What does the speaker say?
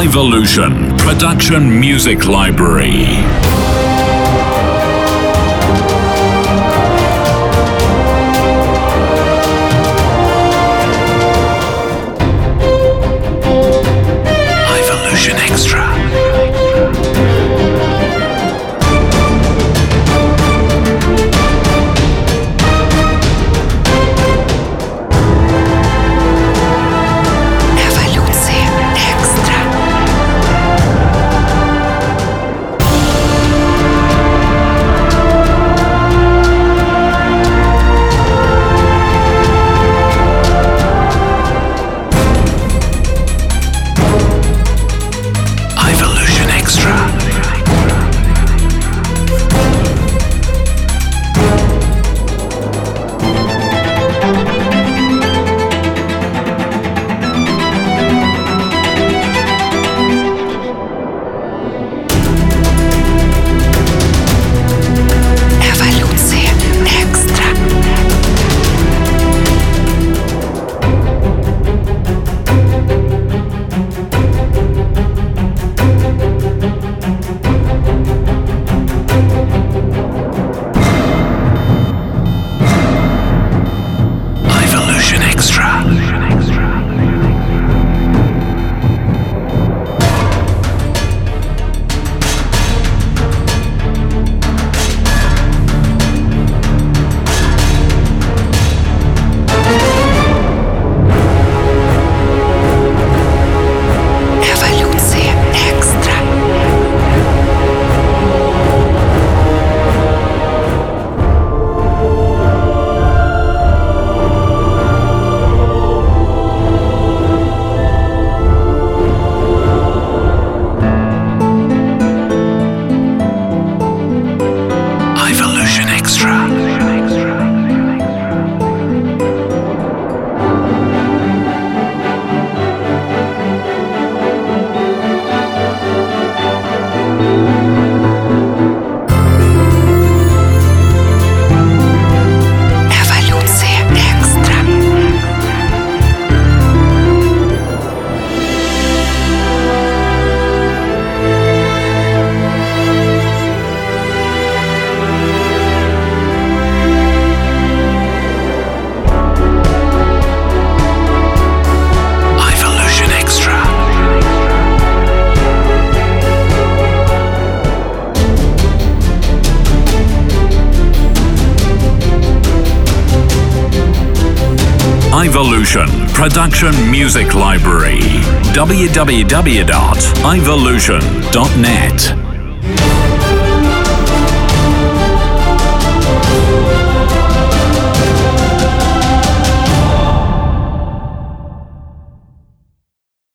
Evolution Production Music Library. Evolution Production Music Library. www.evolution.net.